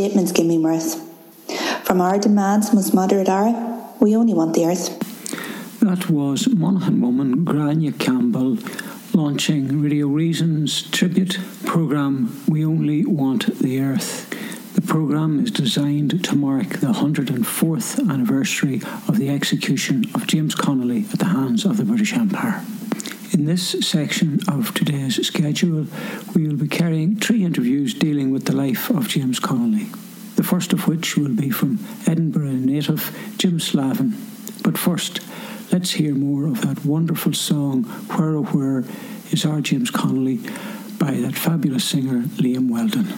statements give me mirth. From our demands most moderate are, we only want the earth. That was Monaghan woman Grania Campbell launching Radio Reason's tribute programme We Only Want the Earth. The programme is designed to mark the 104th anniversary of the execution of James Connolly at the hands of the British Empire. In this section of today's schedule, we will be carrying three interviews dealing with the life of James Connolly. The first of which will be from Edinburgh native Jim Slavin. But first, let's hear more of that wonderful song, Where Oh Where is Our James Connolly, by that fabulous singer Liam Weldon.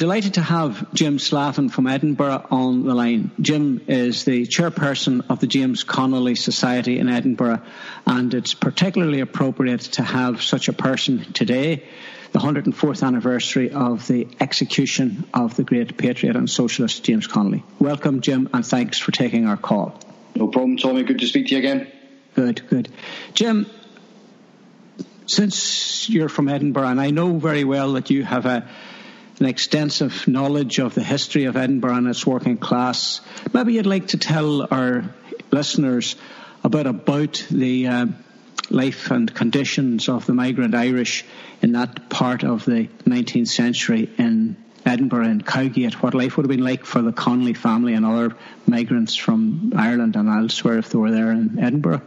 Delighted to have Jim Slavin from Edinburgh on the line. Jim is the chairperson of the James Connolly Society in Edinburgh, and it's particularly appropriate to have such a person today, the 104th anniversary of the execution of the great patriot and socialist James Connolly. Welcome, Jim, and thanks for taking our call. No problem, Tommy. Good to speak to you again. Good, good. Jim, since you're from Edinburgh, and I know very well that you have a an extensive knowledge of the history of Edinburgh and its working class. Maybe you'd like to tell our listeners about about the uh, life and conditions of the migrant Irish in that part of the 19th century in Edinburgh and Cowgate, what life would have been like for the Connolly family and other migrants from Ireland and elsewhere if they were there in Edinburgh.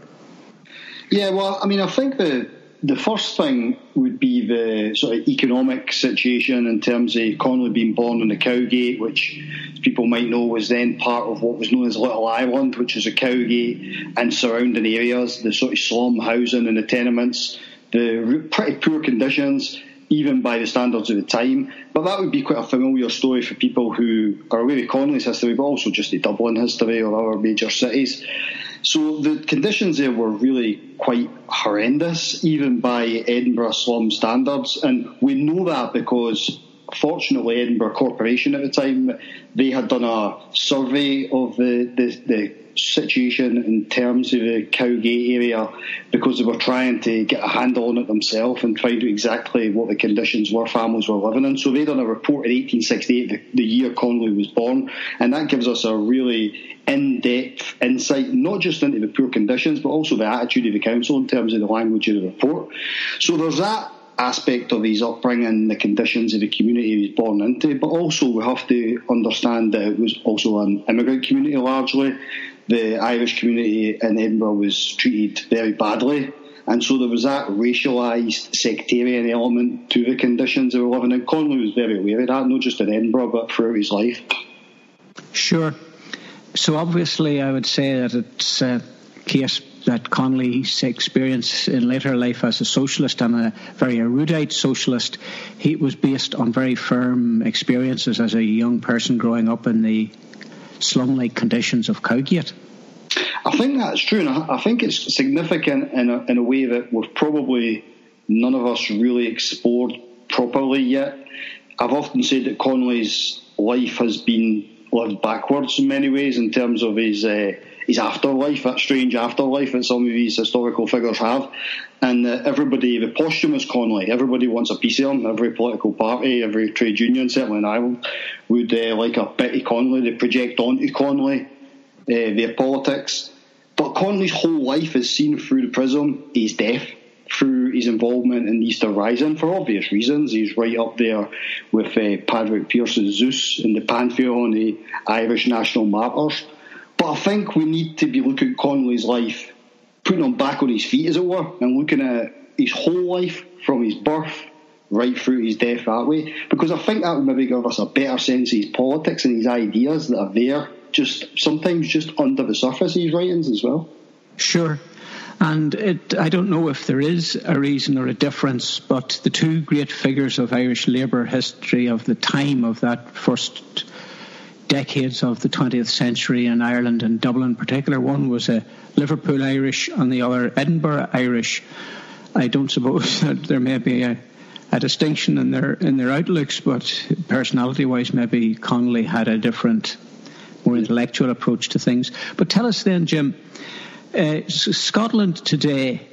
Yeah, well, I mean, I think the the first thing would be the sort of economic situation in terms of Connolly being born on the Cowgate, which people might know was then part of what was known as Little Ireland, which is a Cowgate and surrounding areas, the sort of slum housing and the tenements, the pretty poor conditions, even by the standards of the time. But that would be quite a familiar story for people who are aware of Connolly's history, but also just the Dublin history or other major cities. So the conditions there were really quite horrendous, even by Edinburgh slum standards. And we know that because, fortunately, Edinburgh Corporation at the time, they had done a survey of the, the, the situation in terms of the Cowgate area because they were trying to get a handle on it themselves and find out exactly what the conditions were families were living in. So they done a report in 1868, the, the year Connolly was born, and that gives us a really in-depth insight, not just into the poor conditions, but also the attitude of the council in terms of the language of the report. So there's that aspect of his upbringing, the conditions of the community he was born into, but also we have to understand that it was also an immigrant community largely the Irish community in Edinburgh was treated very badly. And so there was that racialised sectarian element to the conditions they were living in. Connolly was very aware of that, not just in Edinburgh, but throughout his life. Sure. So obviously, I would say that it's a case that Connolly's experience in later life as a socialist and a very erudite socialist, he was based on very firm experiences as a young person growing up in the slum-like conditions of Cowgate. I think that's true, and I think it's significant in a, in a way that we've probably none of us really explored properly yet. I've often said that Connolly's life has been lived backwards in many ways in terms of his uh, his afterlife, that strange afterlife that some of these historical figures have. And uh, everybody, the posthumous Connolly, everybody wants a piece of him. Every political party, every trade union, certainly in Ireland, would uh, like a bit of Connolly. They project onto Connolly uh, their politics. But Connolly's whole life is seen through the prism of his death through his involvement in the Easter Rising for obvious reasons. He's right up there with uh, Padraig Pearse's Zeus in the pantheon of Irish national martyrs. But I think we need to be looking at Connolly's life, putting him back on his feet, as it were, and looking at his whole life from his birth right through his death that way. Because I think that would maybe give us a better sense of his politics and his ideas that are there, just sometimes just under the surface of his writings as well. Sure. And it, I don't know if there is a reason or a difference, but the two great figures of Irish labour history of the time of that first decades of the 20th century in Ireland and Dublin in particular, one was a Liverpool Irish and the other Edinburgh Irish. I don't suppose that there may be a, a distinction in their in their outlooks, but personality-wise, maybe Connolly had a different, more intellectual approach to things. But tell us then, Jim uh, Scotland today,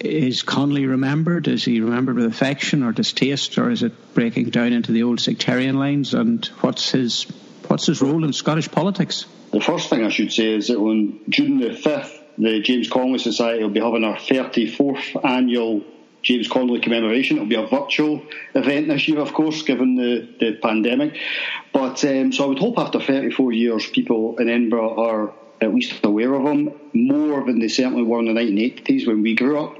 is Connolly remembered? Is he remembered with affection or distaste, or is it breaking down into the old sectarian lines? And what's his what's his role in Scottish politics? The first thing I should say is that on June the fifth, the James Connolly Society will be having our thirty fourth annual James Connolly commemoration. It'll be a virtual event this year, of course, given the, the pandemic. But um, so I would hope after 34 years, people in Edinburgh are at least aware of him more than they certainly were in the 1980s when we grew up.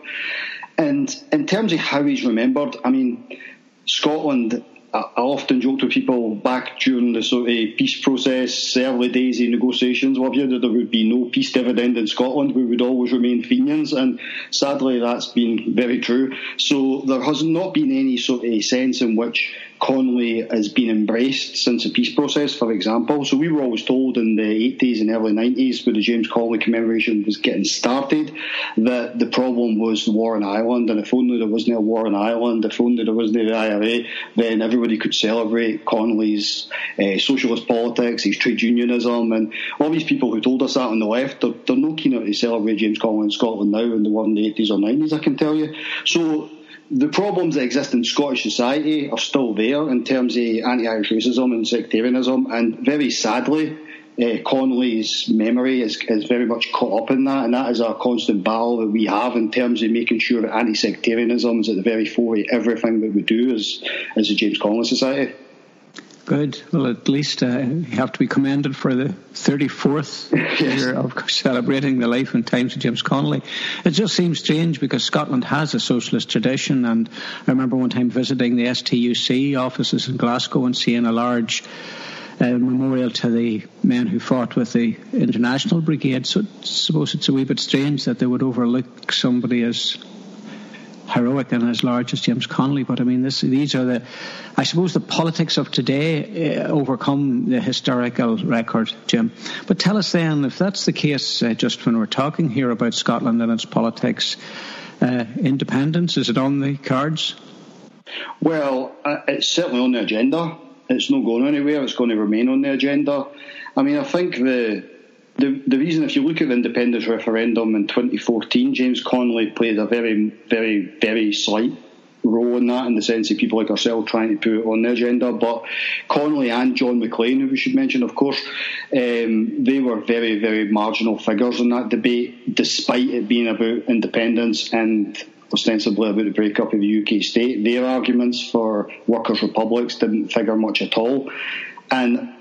And in terms of how he's remembered, I mean, Scotland I often joke to people back during the sort of peace process, early days of negotiations, what have you, that there would be no peace dividend in Scotland. We would always remain Fenians, and sadly that's been very true. So there has not been any sort of sense in which Connolly has been embraced since the peace process, for example. So we were always told in the 80s and early 90s, when the James Connolly commemoration was getting started, that the problem was the war in Ireland, and if only there wasn't a war in Ireland, if only there wasn't the IRA, then everybody could celebrate Connolly's uh, socialist politics, his trade unionism, and all these people who told us that on the left, they're, they're no keener to celebrate James Connolly in Scotland now than they were in the 80s or 90s, I can tell you. So the problems that exist in Scottish society are still there in terms of anti-Irish racism and sectarianism, and very sadly, uh, Connolly's memory is, is very much caught up in that, and that is a constant battle that we have in terms of making sure that anti-sectarianism is at the very fore of everything that we do as as the James Connolly Society. Good. Well, at least uh, you have to be commended for the 34th yes. year of celebrating the life and times of James Connolly. It just seems strange because Scotland has a socialist tradition, and I remember one time visiting the STUC offices in Glasgow and seeing a large uh, memorial to the men who fought with the International Brigade. So I suppose it's a wee bit strange that they would overlook somebody as heroic and as large as James Connolly. But I mean, this, these are the, I suppose, the politics of today uh, overcome the historical record, Jim. But tell us then, if that's the case, uh, just when we're talking here about Scotland and its politics, uh, independence, is it on the cards? Well, uh, it's certainly on the agenda. It's not going anywhere. It's going to remain on the agenda. I mean, I think the the, the reason, if you look at the independence referendum in 2014, James Connolly played a very, very, very slight role in that, in the sense of people like ourselves trying to put it on the agenda. But Connolly and John Maclean, who we should mention, of course, um, they were very, very marginal figures in that debate, despite it being about independence and ostensibly about the breakup of the UK state. Their arguments for workers' republics didn't figure much at all. And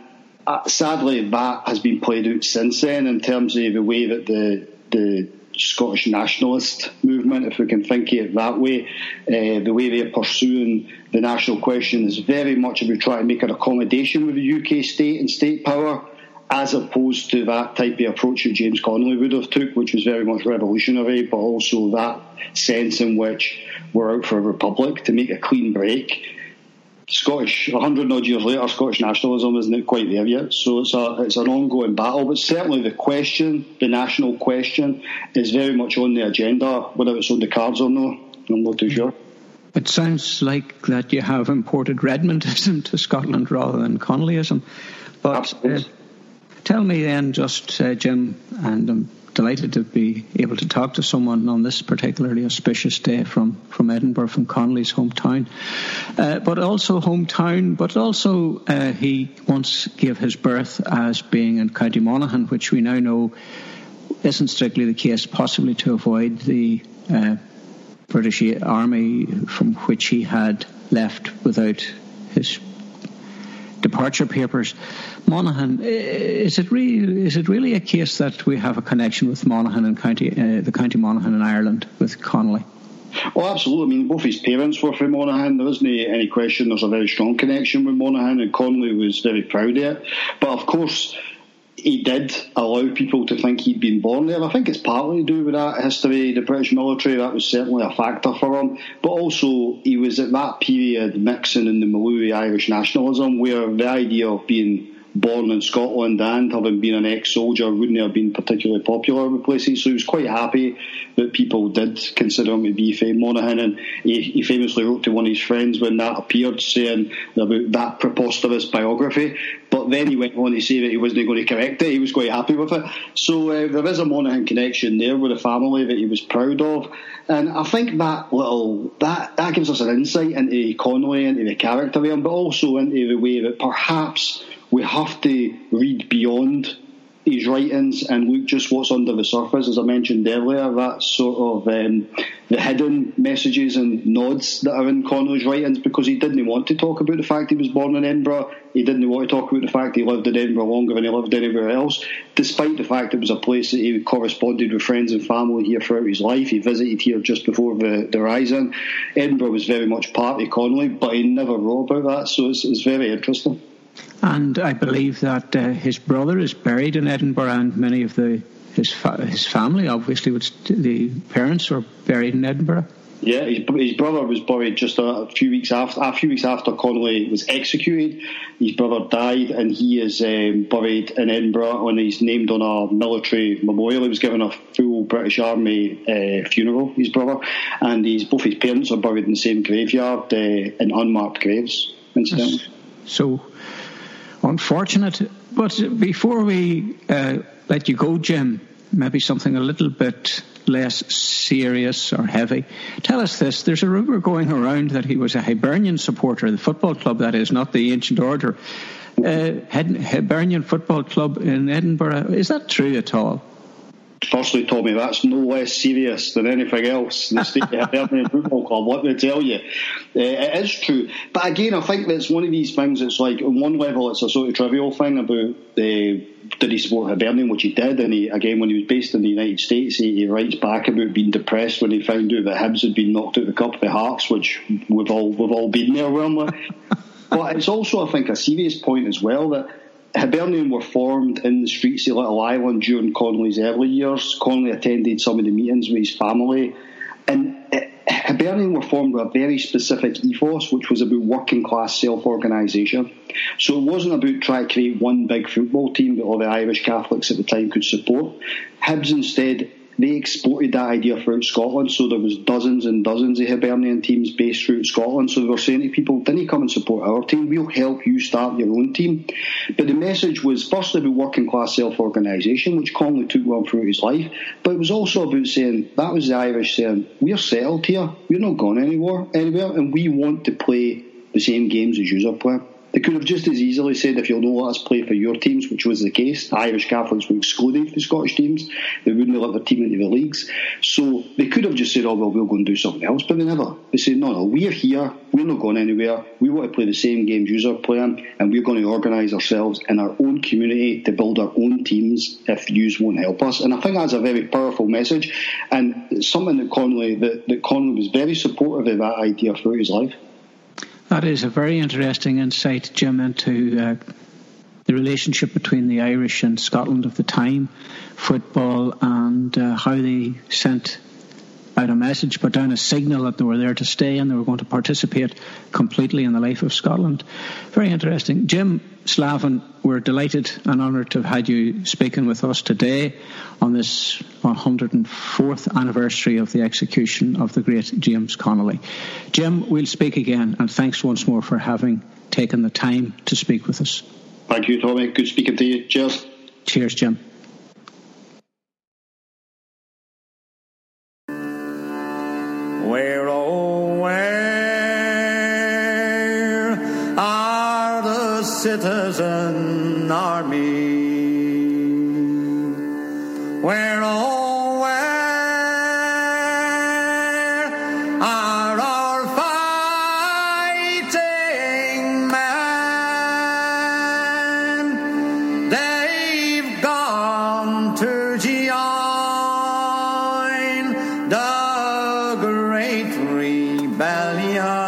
sadly, that has been played out since then in terms of the way that the the Scottish nationalist movement, if we can think of it that way, uh, the way they're pursuing the national question is very much about trying to make an accommodation with the UK state and state power as opposed to that type of approach that James Connolly would have took, which was very much revolutionary, but also that sense in which we're out for a republic to make a clean break. Scottish, a hundred odd years later, Scottish nationalism isn't quite there yet. So it's a it's an ongoing battle. But certainly the question, the national question, is very much on the agenda. Whether it's on the cards or not, I'm not too sure. It sounds like that you have imported Redmondism to Scotland rather than Connollyism. But uh, tell me then, just uh, Jim, and I'm delighted to be able to talk to someone on this particularly auspicious day from, from Edinburgh, from Connolly's hometown, uh, but also hometown, but also uh, he once gave his birth as being in County Monaghan, which we now know isn't strictly the case, possibly to avoid the uh, British Army from which he had left without his departure papers. Monaghan, is it really is it really a case that we have a connection with Monaghan and county uh, the county Monaghan in Ireland with Connolly? Oh, absolutely. I mean, both his parents were from Monaghan. There isn't any question. There's a very strong connection with Monaghan, and Connolly was very proud of it. But of course, he did allow people to think he'd been born there. I think it's partly to do with that history, the British military. That was certainly a factor for him. But also, he was at that period mixing in the Malui Irish nationalism, where the idea of being born in Scotland and having been an ex-soldier wouldn't have been particularly popular with places. So he was quite happy that people did consider him to be from Monaghan. And he, he, famously wrote to one of his friends when that appeared, saying about that preposterous biography. But then he went on to say that he wasn't going to correct it. He was quite happy with it. So uh, there is a Monaghan connection there with a family that he was proud of. And I think that little that that gives us an insight into Connolly, into the character of him, but also into the way that perhaps we have to read beyond his writings and look just what's under the surface. As I mentioned earlier, that sort of um, the hidden messages and nods that are in Connolly's writings because he didn't want to talk about the fact he was born in Edinburgh. He didn't want to talk about the fact he lived in Edinburgh longer than he lived anywhere else, despite the fact it was a place that he corresponded with friends and family here throughout his life. He visited here just before the, the Rising. Edinburgh was very much part of Connolly, but he never wrote about that, so it's, it's very interesting. And I believe that uh, his brother is buried in Edinburgh, and many of the his fa- his family, obviously, which the parents are buried in Edinburgh. Yeah, his, his brother was buried just a, a, few weeks after a few weeks after Connolly was executed. His brother died, and he is um, buried in Edinburgh, and he's named on a military memorial. He was given a full British Army uh, funeral. His brother, and his both his parents are buried in the same graveyard uh, in unmarked graves. Incidentally, so unfortunate. But before we uh, let you go, Jim, maybe something a little bit less serious or heavy. Tell us this. There's a rumour going around that he was a Hibernian supporter, the football club, that is, not the ancient order. Uh, Hibernian Football Club in Edinburgh. Is that true at all? Firstly, Tommy, that's no less serious than anything else. In the state of Hibernian Football Club, let me tell you. Uh, it is true. But again, I think that's one of these things It's like, on one level, it's a sort of trivial thing about uh, did he support Hibernian, which he did. And he, again, when he was based in the United States, he, he, writes back about being depressed when he found out that Hibs had been knocked out of the Cup by Hearts, which we've all, we've all been there, weren't we? but it's also, I think, a serious point as well that Hibernian were formed in the streets of Little Ireland during Connolly's early years. Connolly attended some of the meetings with his family. And eh, Hibernian were formed with a very specific ethos, which was about working class self organisation. So it wasn't about trying to create one big football team that all the Irish Catholics at the time could support. Hibs instead they exported that idea throughout Scotland. So there was dozens and dozens of Hibernian teams based throughout Scotland. So they were saying to people, didn't you come and support our team, we'll help you start your own team. But the message was firstly about working class self organisation, which Connolly took well throughout his life, but it was also about saying, that was the Irish saying, we're settled here, we're not going anywhere, anywhere, and we want to play the same games as you are playing. They could have just as easily said, if you'll not let us play for your teams, which was the case, Irish Catholics were excluded from Scottish teams. They wouldn't let their team into the leagues. So they could have just said, oh, well, we'll go and do something else, but they never. They said, no, no, we're here, we're not going anywhere, we want to play the same games you are playing, and we're going to organise ourselves in our own community to build our own teams if yous won't help us. And I think that's a very powerful message, and something that Connolly, that, that was very supportive of that idea throughout his life. That is a very interesting insight, Jim, into uh, the relationship between the Irish and Scotland of the time, football, and uh, how they sent out a message, put down a signal that they were there to stay and they were going to participate completely in the life of Scotland. Very interesting. Jim Slavin, we're delighted and honoured to have had you speaking with us today on this 104th anniversary of the execution of the great James Connolly. Jim, we'll speak again, and thanks once more for having taken the time to speak with us. Thank you, Tommy. Good speaking to you. Cheers. Cheers, Jim. Great rebellion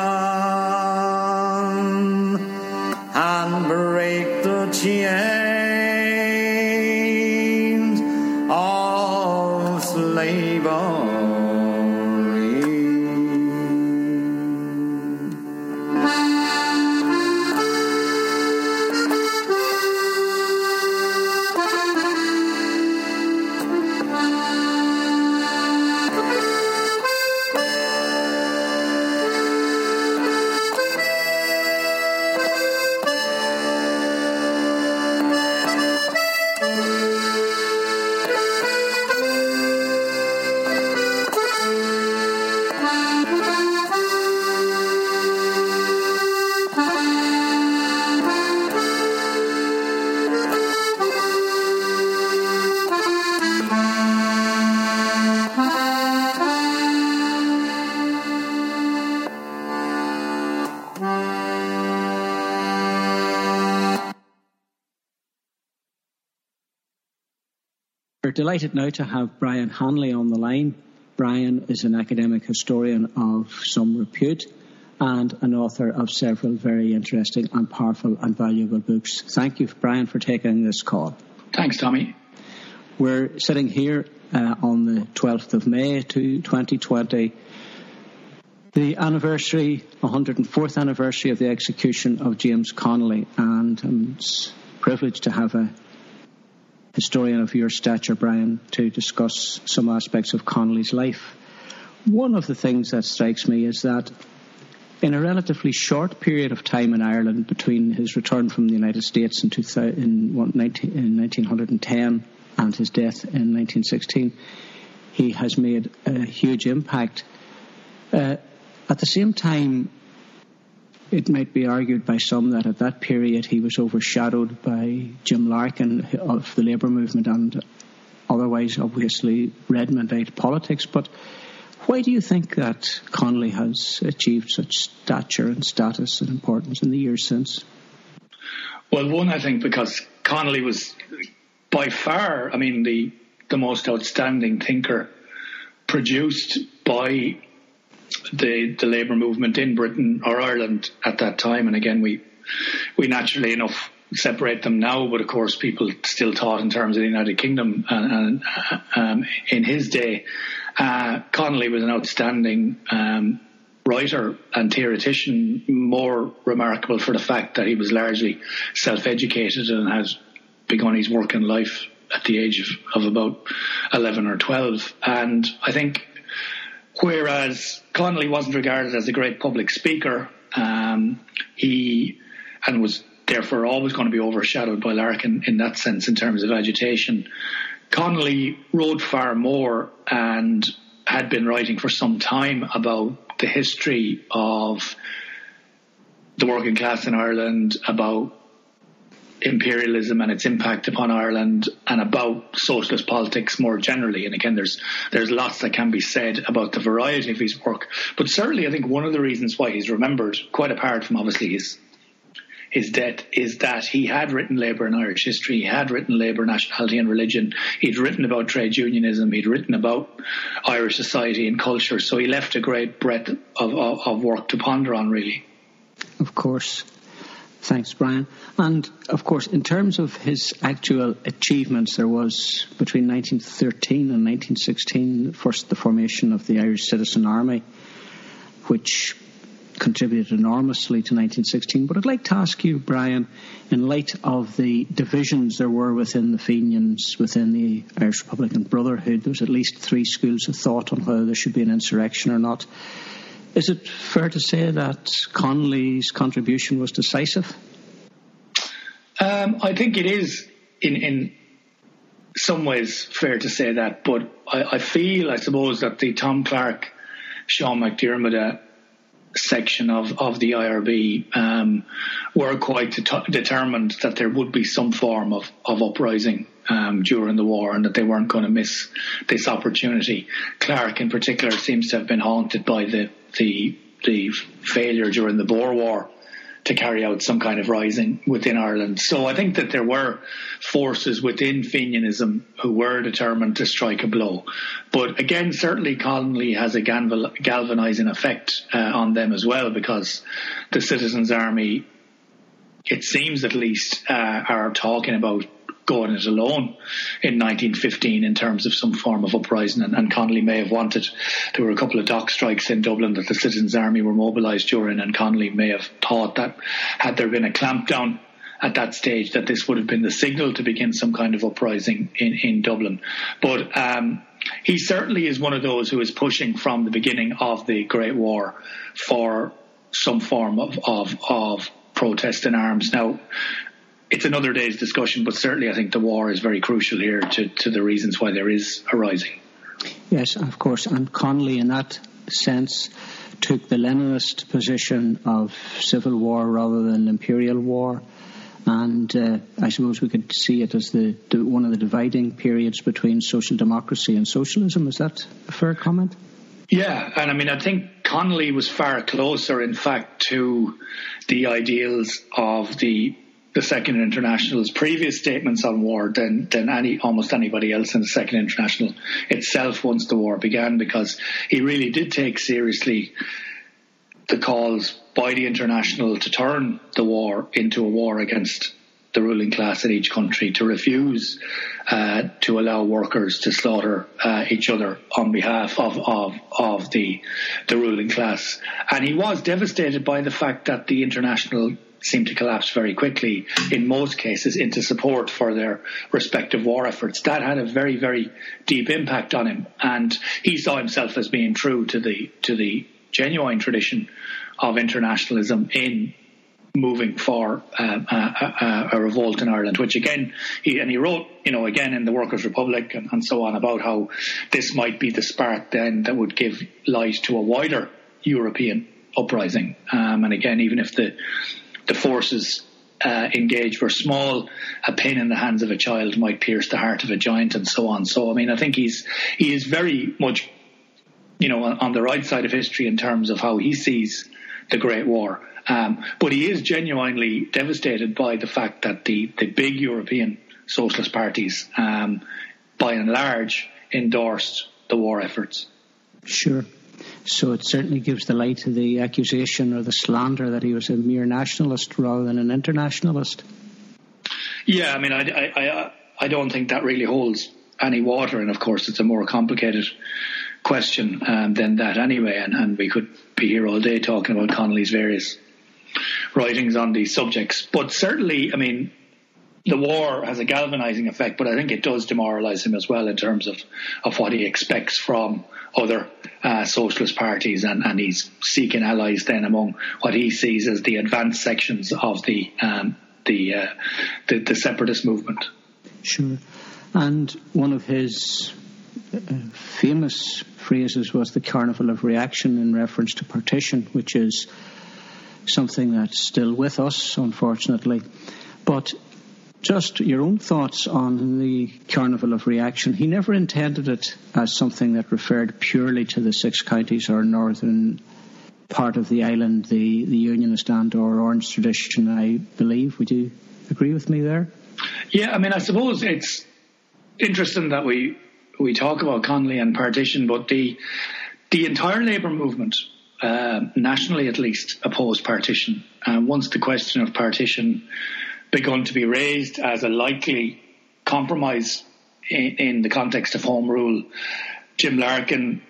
delighted now to have Brian Hanley on the line. Brian is an academic historian of some repute and an author of several very interesting and powerful and valuable books. Thank you, Brian, for taking this call. Thanks, Tommy. We're sitting here uh, on the 12th of May 2020, the anniversary, 104th anniversary of the execution of James Connolly, and I'm privileged to have a historian of your stature, Brian, to discuss some aspects of Connolly's life. One of the things that strikes me is that in a relatively short period of time in Ireland, between his return from the United States in, 2000, in, 19, in 1910 and his death in 1916, he has made a huge impact. Uh, at the same time, it might be argued by some that at that period he was overshadowed by Jim Larkin of the Labour movement and otherwise, obviously, Redmondite politics. But why do you think that Connolly has achieved such stature and status and importance in the years since? Well, one, I think because Connolly was by far, I mean, the the most outstanding thinker produced by the the labour movement in Britain or Ireland at that time. And again, we we naturally enough separate them now, but of course, people still thought in terms of the United Kingdom. And, and um, in his day, uh, Connolly was an outstanding. Um, writer and theoretician, more remarkable for the fact that he was largely self-educated and has begun his work in life at the age of, of about 11 or 12. And I think whereas Connolly wasn't regarded as a great public speaker, um, he and was therefore always going to be overshadowed by Larkin in that sense in terms of agitation. Connolly wrote far more and had been writing for some time about the history of the working class in Ireland, about imperialism and its impact upon Ireland and about socialist politics more generally. And again, there's there's lots that can be said about the variety of his work. But certainly, I think one of the reasons why he's remembered, quite apart from obviously his his death, is that he had written Labour and Irish history. He had written Labour, nationality, and religion. He'd written about trade unionism. He'd written about Irish society and culture. So he left a great breadth of, of, of work to ponder on, really. Of course. Thanks, Brian. And of course, in terms of his actual achievements, there was between 1913 and 1916 first the formation of the Irish Citizen Army, which contributed enormously to 1916. But I'd like to ask you, Brian, in light of the divisions there were within the Fenians, within the Irish Republican Brotherhood, there was at least three schools of thought on whether there should be an insurrection or not. Is it fair to say that Connolly's contribution was decisive? Um, I think it is in in some ways fair to say that, but I, I feel, I suppose, that the Tom Clarke, Sean McDermott section of, of the IRB um, were quite det- determined that there would be some form of, of uprising um, during the war and that they weren't going to miss this opportunity. Clarke, in particular, seems to have been haunted by the, the, the failure during the Boer War to carry out some kind of rising within Ireland. So I think that there were forces within Fenianism who were determined to strike a blow. But again, certainly Connolly has a galvanizing effect uh, on them as well because the Citizens Army, it seems at least, uh, are talking about going it alone in 1915 in terms of some form of uprising. And, and Connolly may have wanted, there were a couple of dock strikes in Dublin that the Citizens Army were mobilised during, and Connolly may have thought that had there been a clampdown at that stage, that this would have been the signal to begin some kind of uprising in, in Dublin. But um, he certainly is one of those who is pushing from the beginning of the Great War for some form of, of, of protest in arms. Now, it's another day's discussion, but certainly I think the war is very crucial here to, to the reasons why there is a rising. Yes, of course. And Connolly, in that sense, took the Leninist position of civil war rather than imperial war. And uh, I suppose we could see it as the, the, one of the dividing periods between social democracy and socialism. Is that a fair comment? Yeah, and I mean, I think Connolly was far closer, in fact, to the ideals of the the Second International's previous statements on war than than any almost anybody else in the Second International itself once the war began, because he really did take seriously the calls by the international to turn the war into a war against the ruling class in each country, to refuse uh, to allow workers to slaughter uh, each other on behalf of, of of the the ruling class, and he was devastated by the fact that the international seem to collapse very quickly in most cases into support for their respective war efforts. That had a very, very deep impact on him, and he saw himself as being true to the to the genuine tradition of internationalism in moving for uh, a, a, a, revolt in Ireland, which again, he, and he wrote, you know, again in the Workers' Republic and, and so on about how this might be the spark then that would give light to a wider European uprising. Um, and again, even if the the forces uh, engaged were small, a pin in the hands of a child might pierce the heart of a giant, and so on. So, I mean, I think he's he is very much, you know, on the right side of history in terms of how he sees the Great War. Um, but he is genuinely devastated by the fact that the the big European socialist parties, um, by and large, endorsed the war efforts. Sure. So it certainly gives the lie to the accusation or the slander that he was a mere nationalist rather than an internationalist. Yeah, I mean, I, I, I don't think that really holds any water, and of course, it's a more complicated question um, than that anyway. And, and we could be here all day talking about Connolly's various writings on these subjects. But certainly, I mean, the war has a galvanizing effect, but I think it does demoralize him as well in terms of, of what he expects from other uh, socialist parties, and, and he's seeking allies then among what he sees as the advanced sections of the um, the, uh, the, the separatist movement. Sure, and one of his uh, famous phrases was the carnival of reaction in reference to partition, which is something that's still with us, unfortunately. But just your own thoughts on the Carnival of Reaction. He never intended it as something that referred purely to the six counties or northern part of the island, the, the Unionist and or Orange tradition, I believe. Would you agree with me there? Yeah, I mean, I suppose it's interesting that we we talk about Connolly and partition, but the the entire labour movement uh, nationally at least, opposed partition. And once the question of partition begun to be raised as a likely compromise in, in the context of home rule, Jim Larkin,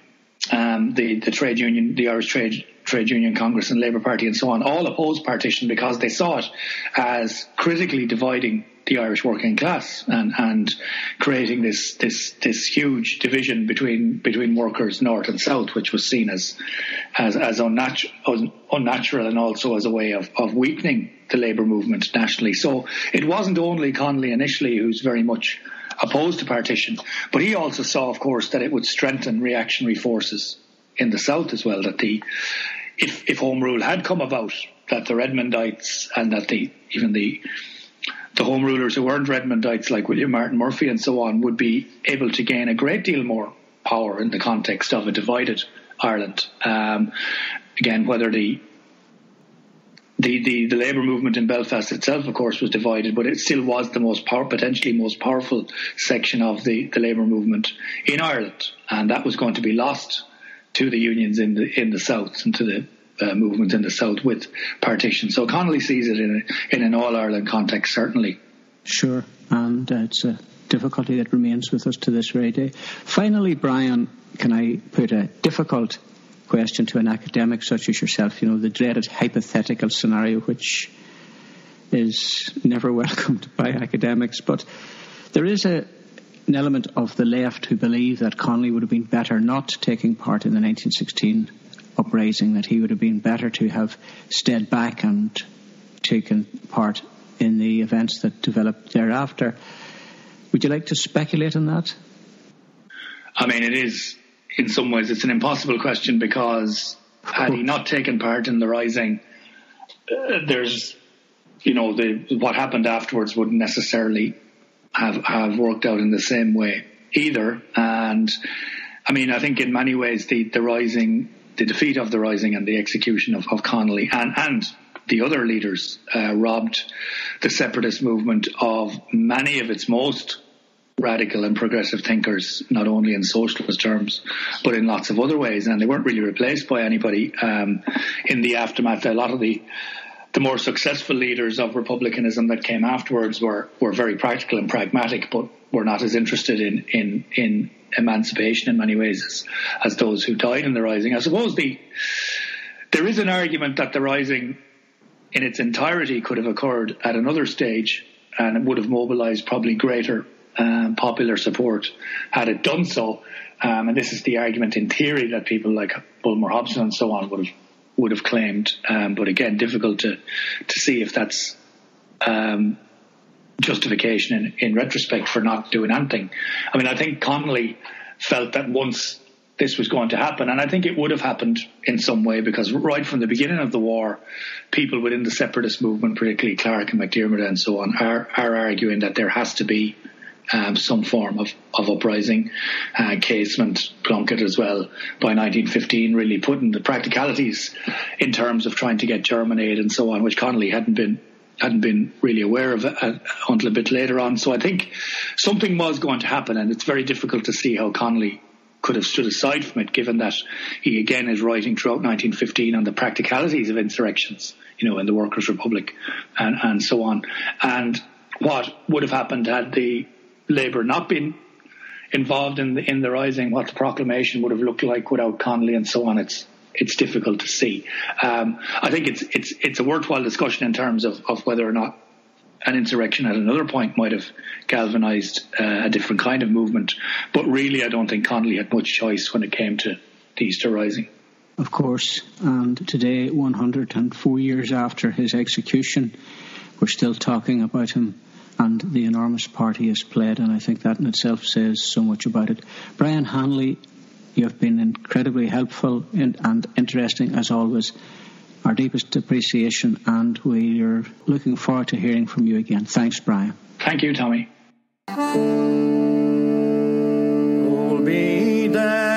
um, the, the trade union, the Irish Trade Trade Union Congress and Labour Party and so on, all opposed partition because they saw it as critically dividing the Irish working class and, and creating this, this, this huge division between, between workers north and south, which was seen as, as, as unnatural, unnatural and also as a way of, of weakening the labour movement nationally. So it wasn't only Connolly initially who's very much opposed to partition, but he also saw, of course, that it would strengthen reactionary forces in the south as well. That the if if home rule had come about, that the Redmondites and that the even the the home rulers who weren't Redmondites like William Martin Murphy and so on would be able to gain a great deal more power in the context of a divided Ireland. Um, again, whether the the, the, the labour movement in Belfast itself, of course, was divided, but it still was the most power, potentially most powerful section of the, the labour movement in Ireland, and that was going to be lost to the unions in the in the south and to the uh, movement in the south with partition. So Connolly sees it in a, in an all Ireland context, certainly. Sure, and uh, it's a difficulty that remains with us to this very day. Finally, Brian, can I put a difficult question to an academic such as yourself? You know, the dreaded hypothetical scenario, which is never welcomed by academics, but there is a an element of the left who believe that Connolly would have been better not taking part in the 1916 uprising, that he would have been better to have stayed back and taken part in the events that developed thereafter. Would you like to speculate on that? I mean, it is, in some ways, it's an impossible question because had he not taken part in the rising, uh, there's, you know, the, what happened afterwards wouldn't necessarily have, have worked out in the same way either. And I mean, I think in many ways the, the rising the defeat of the Rising and the execution of, of Connolly and, and the other leaders uh, robbed the separatist movement of many of its most radical and progressive thinkers, not only in socialist terms, but in lots of other ways. And they weren't really replaced by anybody um, in the aftermath. A lot of the the more successful leaders of republicanism that came afterwards were, were very practical and pragmatic, but were not as interested in in in emancipation in many ways as, as those who died in the rising. I suppose the there is an argument that the rising in its entirety could have occurred at another stage and it would have mobilized probably greater um, popular support had it done so. Um, and this is the argument in theory that people like Bulmer Hobson and so on would have would have claimed. Um, but again, difficult to to see if that's um, justification in, in retrospect for not doing anything. I mean, I think Connolly felt that once this was going to happen, and I think it would have happened in some way because right from the beginning of the war, people within the separatist movement, particularly Clarke and McDiarmid and so on, are, are arguing that there has to be um, some form of, of uprising. Uh, Casement, Plunkett as well, by 1915, really putting the practicalities in terms of trying to get German aid and so on, which Connolly hadn't been hadn't been really aware of it uh, until a bit later on. So I think something was going to happen, and it's very difficult to see how Connolly could have stood aside from it, given that he again is writing throughout 1915 on the practicalities of insurrections, you know, in the Workers' Republic and, and so on. And what would have happened had the Labour not been involved in the in the rising, what the proclamation would have looked like without Connolly and so on. It's it's difficult to see. Um, I think it's it's it's a worthwhile discussion in terms of, of whether or not an insurrection at another point might have galvanised uh, a different kind of movement. But really, I don't think Connolly had much choice when it came to the Easter Rising. Of course, and today, 104 years after his execution, we're still talking about him and the enormous part he has played, and I think that in itself says so much about it. Brian Hanley you have been incredibly helpful and interesting as always. Our deepest appreciation, and we are looking forward to hearing from you again. Thanks, Brian. Thank you, Tommy. interviewee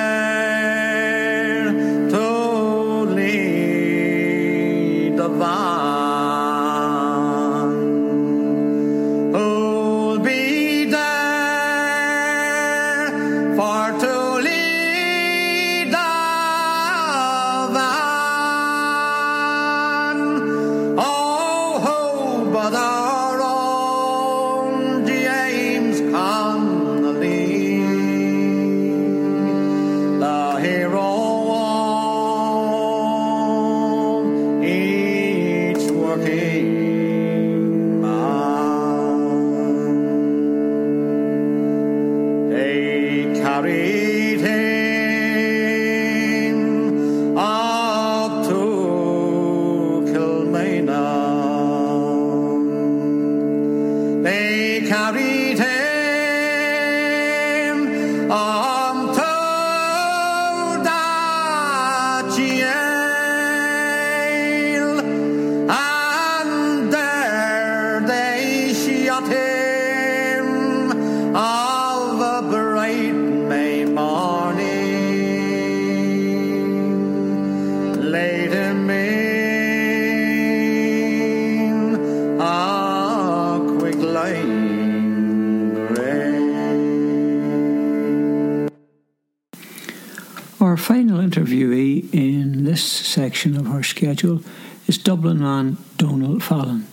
section of our schedule is Dublin man Donal Fallon.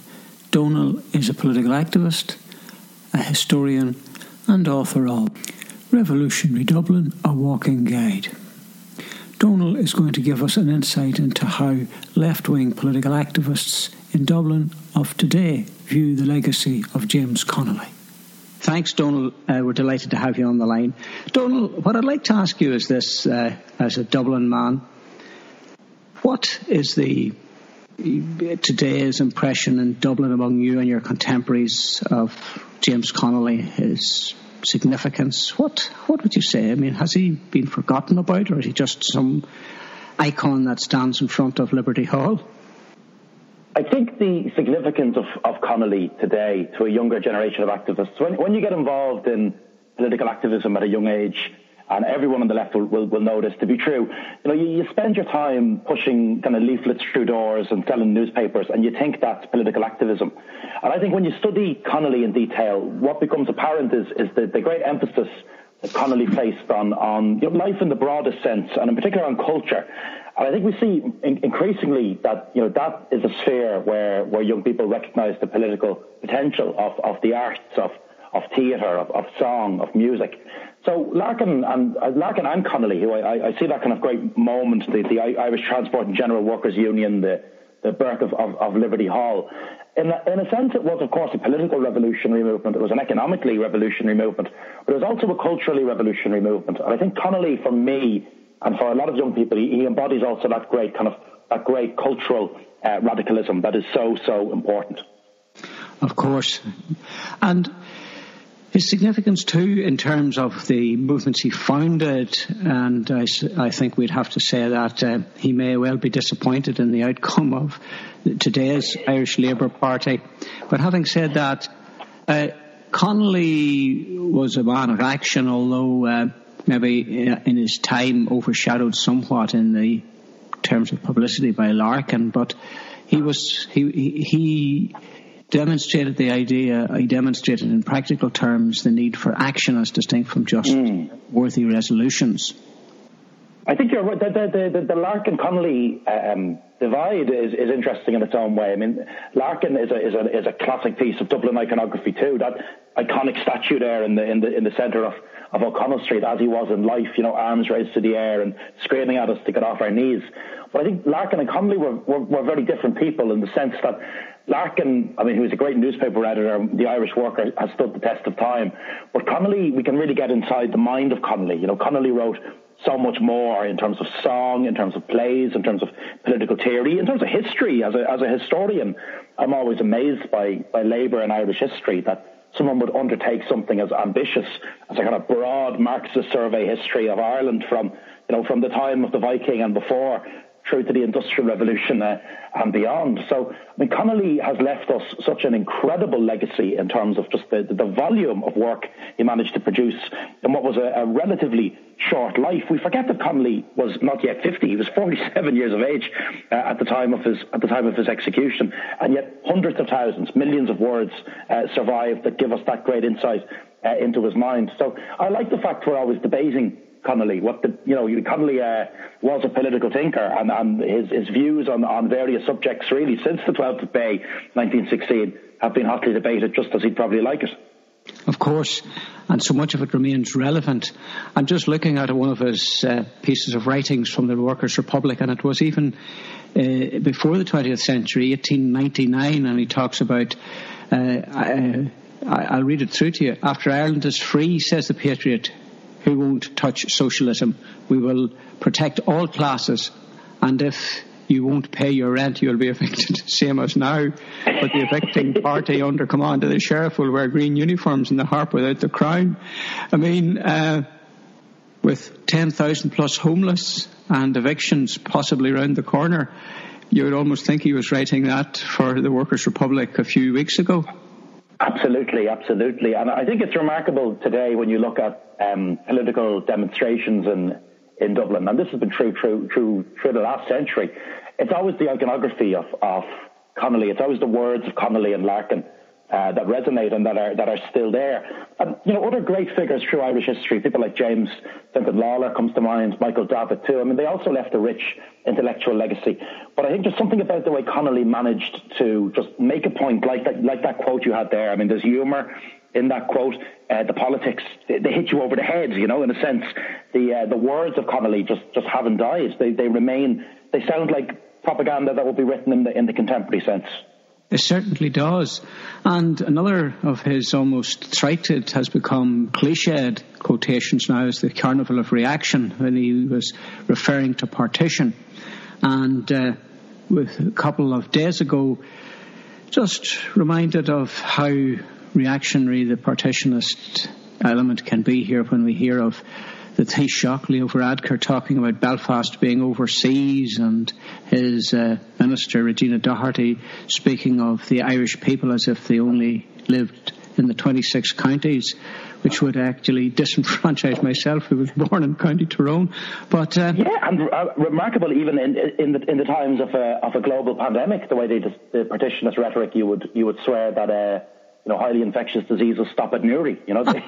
Donal is a political activist, a historian, and author of Revolutionary Dublin, a walking guide. Donal is going to give us an insight into how left wing political activists in Dublin of today view the legacy of James Connolly. Thanks, Donal. Uh, we're delighted to have you on the line. Donal, what I'd like to ask you is this uh, as a Dublin man, what is the today's impression in Dublin among you and your contemporaries of James Connolly, his significance? What what would you say? I mean, has he been forgotten about, or is he just some icon that stands in front of Liberty Hall? I think the significance of, of Connolly today to a younger generation of activists, when, when you get involved in political activism at a young age, and everyone on the left will, will, will know this to be true. You know, you, you spend your time pushing kind of leaflets through doors and selling newspapers, and you think that's political activism. And I think when you study Connolly in detail, what becomes apparent is, is the, the great emphasis that Connolly placed on, on you know, life in the broadest sense, and in particular on culture. And I think we see in, increasingly that you know that is a sphere where, where young people recognise the political potential of, of the arts, of, of theatre, of, of song, of music. So Larkin and uh, Larkin and Connolly, who I, I, see that kind of great moment, the, the Irish Transport and General Workers Union, the, the birth of, of, of Liberty Hall. In a, in a sense, it was, of course, a political revolutionary movement. It was an economically revolutionary movement, but it was also a culturally revolutionary movement. And I think Connolly, for me, and for a lot of young people, he, he embodies also that great kind of that great cultural uh, radicalism that is so so important. Of course, and his significance too in terms of the movements he founded, and I, I think we'd have to say that uh, he may well be disappointed in the outcome of today's Irish Labour Party. But having said that, uh, Connolly was a man of action, although uh, maybe in his time overshadowed somewhat in the terms of publicity by Larkin, but he was he he demonstrated the idea. He demonstrated in practical terms the need for action as distinct from just mm. worthy resolutions. I think you're right. The, the, the, the Larkin Connolly um, divide is, is interesting in its own way. I mean, Larkin is a, is a is a classic piece of Dublin iconography too. That iconic statue there in the in the in the centre of of O'Connell Street as he was in life, you know, arms raised to the air and screaming at us to get off our knees. But I think Larkin and Connolly were, were, were very different people in the sense that Larkin, I mean, he was a great newspaper editor. The Irish Worker has stood the test of time. But Connolly, we can really get inside the mind of Connolly. You know, Connolly wrote so much more in terms of song, in terms of plays, in terms of political theory, in terms of history. As a, as a historian, I'm always amazed by, by Labour and Irish history that someone would undertake something as ambitious as a kind of broad Marxist survey history of Ireland from, you know, from the time of the Viking and before through to the Industrial Revolution uh, and beyond. So, I mean, Connolly has left us such an incredible legacy in terms of just the, the volume of work he managed to produce in what was a, a, relatively short life. We forget that Connolly was not yet 50; he was 47 years of age uh, at the time of his at the time of his execution, and yet hundreds of thousands, millions of words uh, survived that give us that great insight uh, into his mind. So, I like the fact we're always debating Connolly. What the you know Connolly uh, was a political thinker, and, and his his views on, on various subjects really since the 12th of May 1916 have been hotly debated, just as he'd probably like it. Of course, and so much of it remains relevant. I'm just looking at one of his uh, pieces of writings from the Workers' Republic, and it was even uh, before the 20th century, 1899, and he talks about. Uh, I, I'll read it through to you. After Ireland is free, says the patriot, who won't touch socialism. We will protect all classes, and if you won't pay your rent, you'll be evicted, same as now. But the evicting party under command of the sheriff will wear green uniforms and the harp without the crown. I mean, uh, with 10,000 plus homeless and evictions possibly round the corner, you would almost think he was writing that for the Workers' Republic a few weeks ago. Absolutely, absolutely. And I think it's remarkable today when you look at um, political demonstrations in, in Dublin, and this has been true, true, true, through the last century it's always the iconography of, of Connolly. It's always the words of Connolly and Larkin uh, that resonate and that are that are still there. And you know, other great figures through Irish history, people like James Fintan Lalor comes to mind, Michael Davitt too. I mean, they also left a rich intellectual legacy. But I think there's something about the way Connolly managed to just make a point, like that, like that quote you had there. I mean, there's humour in that quote. Uh, the politics they, they, hit you over the head, you know, in a sense. The uh, the words of Connolly just just haven't died. They they remain. They sound like propaganda that will be written in the, in the contemporary sense. It certainly does. And another of his almost thrited has become cliched quotations now is the Carnival of Reaction when he was referring to partition. And uh, with a couple of days ago, just reminded of how reactionary the partitionist element can be here when we hear of the Taoiseach Leo Varadkar talking about Belfast being overseas and his uh, minister Regina Doherty speaking of the Irish people as if they only lived in the 26 counties, which would actually disenfranchise myself, who was born in County Tyrone. But uh, yeah, and uh, remarkable even in in the in the times of a of a global pandemic, the way they the partitionist rhetoric, you would you would swear that. Uh, you know, highly infectious diseases stop at Newry. You know, the,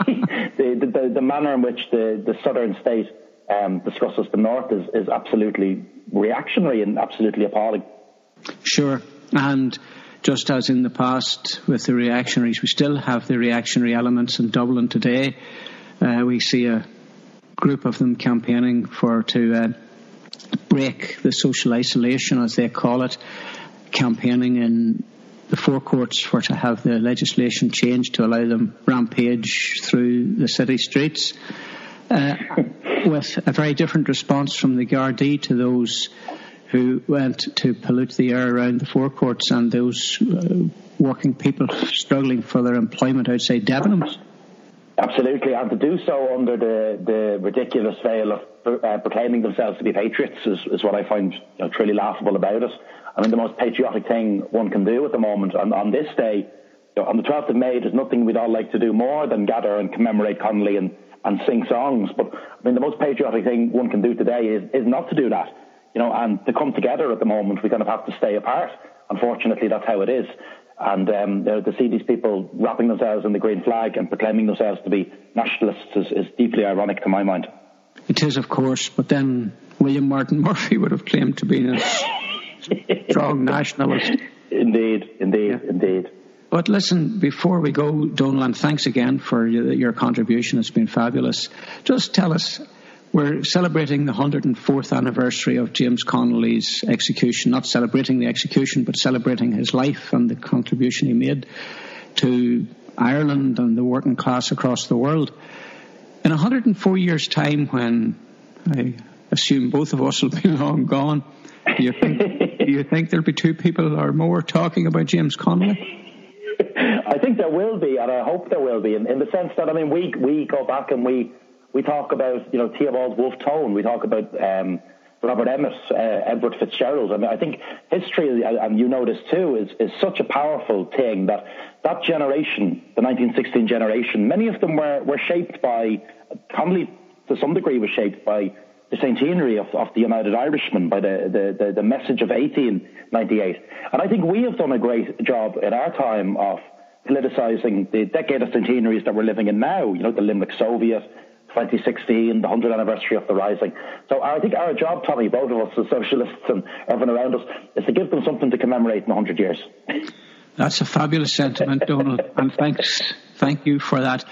the, the, the, manner in which the, the southern state um, discusses the north is, is absolutely reactionary and absolutely appalling. Sure. And just as in the past with the reactionaries, we still have the reactionary elements in Dublin today. Uh, we see a group of them campaigning for to uh, break the social isolation, as they call it, campaigning in the four courts were to have the legislation changed to allow them rampage through the city streets, uh, with a very different response from the Gardaí to those who went to pollute the air around the four courts and those uh, working people struggling for their employment outside Debenhams. Absolutely, and to do so under the, the ridiculous veil of uh, proclaiming themselves to be patriots is, is what I find you know, truly laughable about it. I mean, the most patriotic thing one can do at the moment. And on this day, you know, on the 12th of May, there's nothing we'd all like to do more than gather and commemorate Connolly and, and sing songs. But I mean, the most patriotic thing one can do today is, is not to do that. You know, and to come together at the moment, we kind of have to stay apart. Unfortunately, that's how it is. And um, to see these people wrapping themselves in the green flag and proclaiming themselves to be nationalists is, is deeply ironic to my mind. It is, of course, but then William Martin Murphy would have claimed to be a strong nationalist. Indeed, indeed, yeah. indeed. But listen, before we go, Donal, thanks again for your contribution. It's been fabulous. Just tell us, we're celebrating the 104th anniversary of James Connolly's execution, not celebrating the execution, but celebrating his life and the contribution he made to Ireland and the working class across the world. In 104 years' time, when I assume both of us will be long gone, do you think, do you think there'll be two people or more talking about James Connolly? I think there will be, and I hope there will be, in, in the sense that I mean, we we go back and we we talk about you know Theobald Wolfe Tone, we talk about um, Robert Emmet, uh, Edward Fitzgerald. I mean, I think history, and you know this too, is is such a powerful thing that that generation, the 1916 generation, many of them were were shaped by Connolly to some degree was shaped by the centenary of, of the United Irishmen by the, the, the, the, message of 1898. And I think we have done a great job in our time of politicising the decade of centenaries that we're living in now, you know, the Limerick Soviet, 2016, the 100th anniversary of the Rising. So I think our job, Tommy, both of us as socialists and everyone around us, is to give them something to commemorate in 100 years. That's a fabulous sentiment, Donald, and thanks, thank you for that.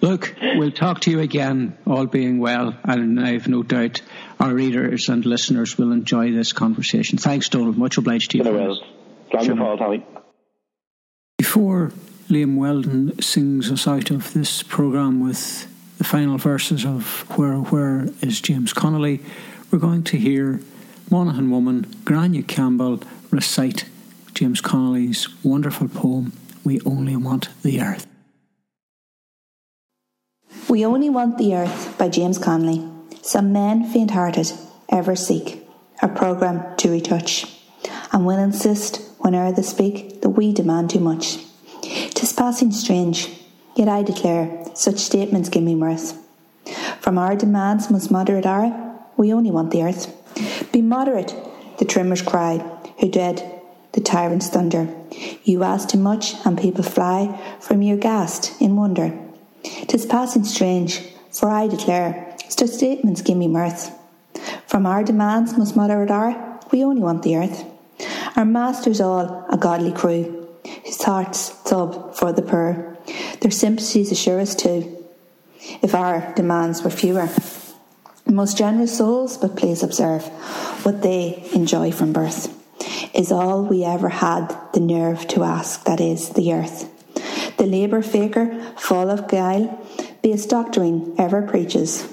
Look, we'll talk to you again, all being well, and I have no doubt our readers and listeners will enjoy this conversation. Thanks, Donald. Much obliged to you. Well. Sure. Tommy. Before Liam Weldon sings us out of this programme with the final verses of Where, Where is James Connolly, we're going to hear Monaghan woman Grania Campbell recite James Connolly's wonderful poem, We Only Want the Earth. We Only Want the Earth by James Connolly. Some men faint hearted ever seek a programme to retouch, and will insist whene'er they speak that we demand too much. Tis passing strange, yet I declare such statements give me mirth. From our demands most moderate are, we only want the earth. Be moderate, the trimmers cry, who dread the tyrant's thunder. You ask too much, and people fly from your ghast in wonder. 'Tis passing strange, for I declare, such statements give me mirth. From our demands most moderate are, we only want the earth. Our masters all a godly crew, whose hearts throb for the poor. Their sympathies assure us too, if our demands were fewer. Most generous souls, but please observe what they enjoy from birth is all we ever had the nerve to ask, that is, the earth. The labour faker, full of guile, base doctrine ever preaches,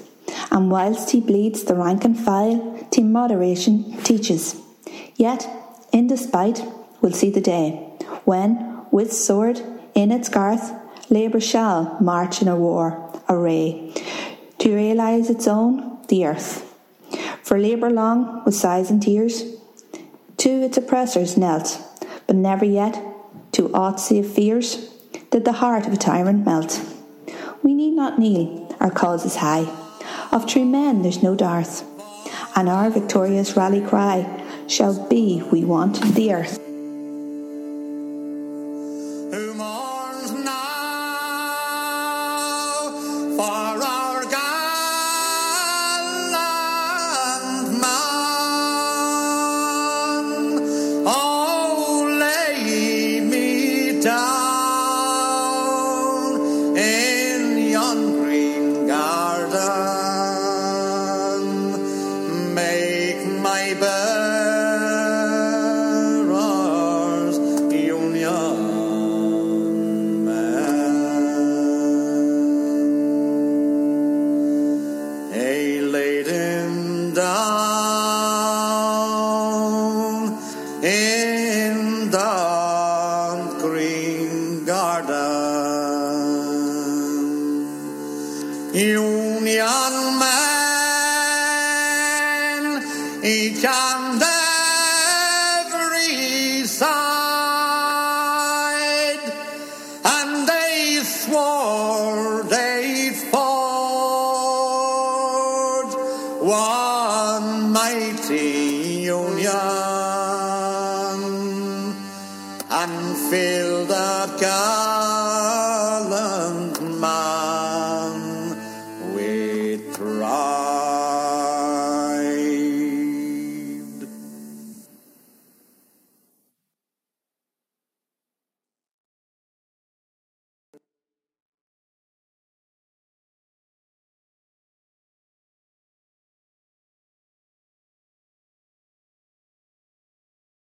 and whilst he bleeds the rank and file, to moderation teaches. Yet, in despite, we'll see the day when, with sword in its garth, labour shall march in a war array to realise its own, the earth. For labour long, with sighs and tears, to its oppressors knelt, but never yet, to aught save fears, did the heart of a tyrant melt. We need not kneel, our cause is high. Of true men there's no dearth, and our victorious rally cry shall be, We want the earth.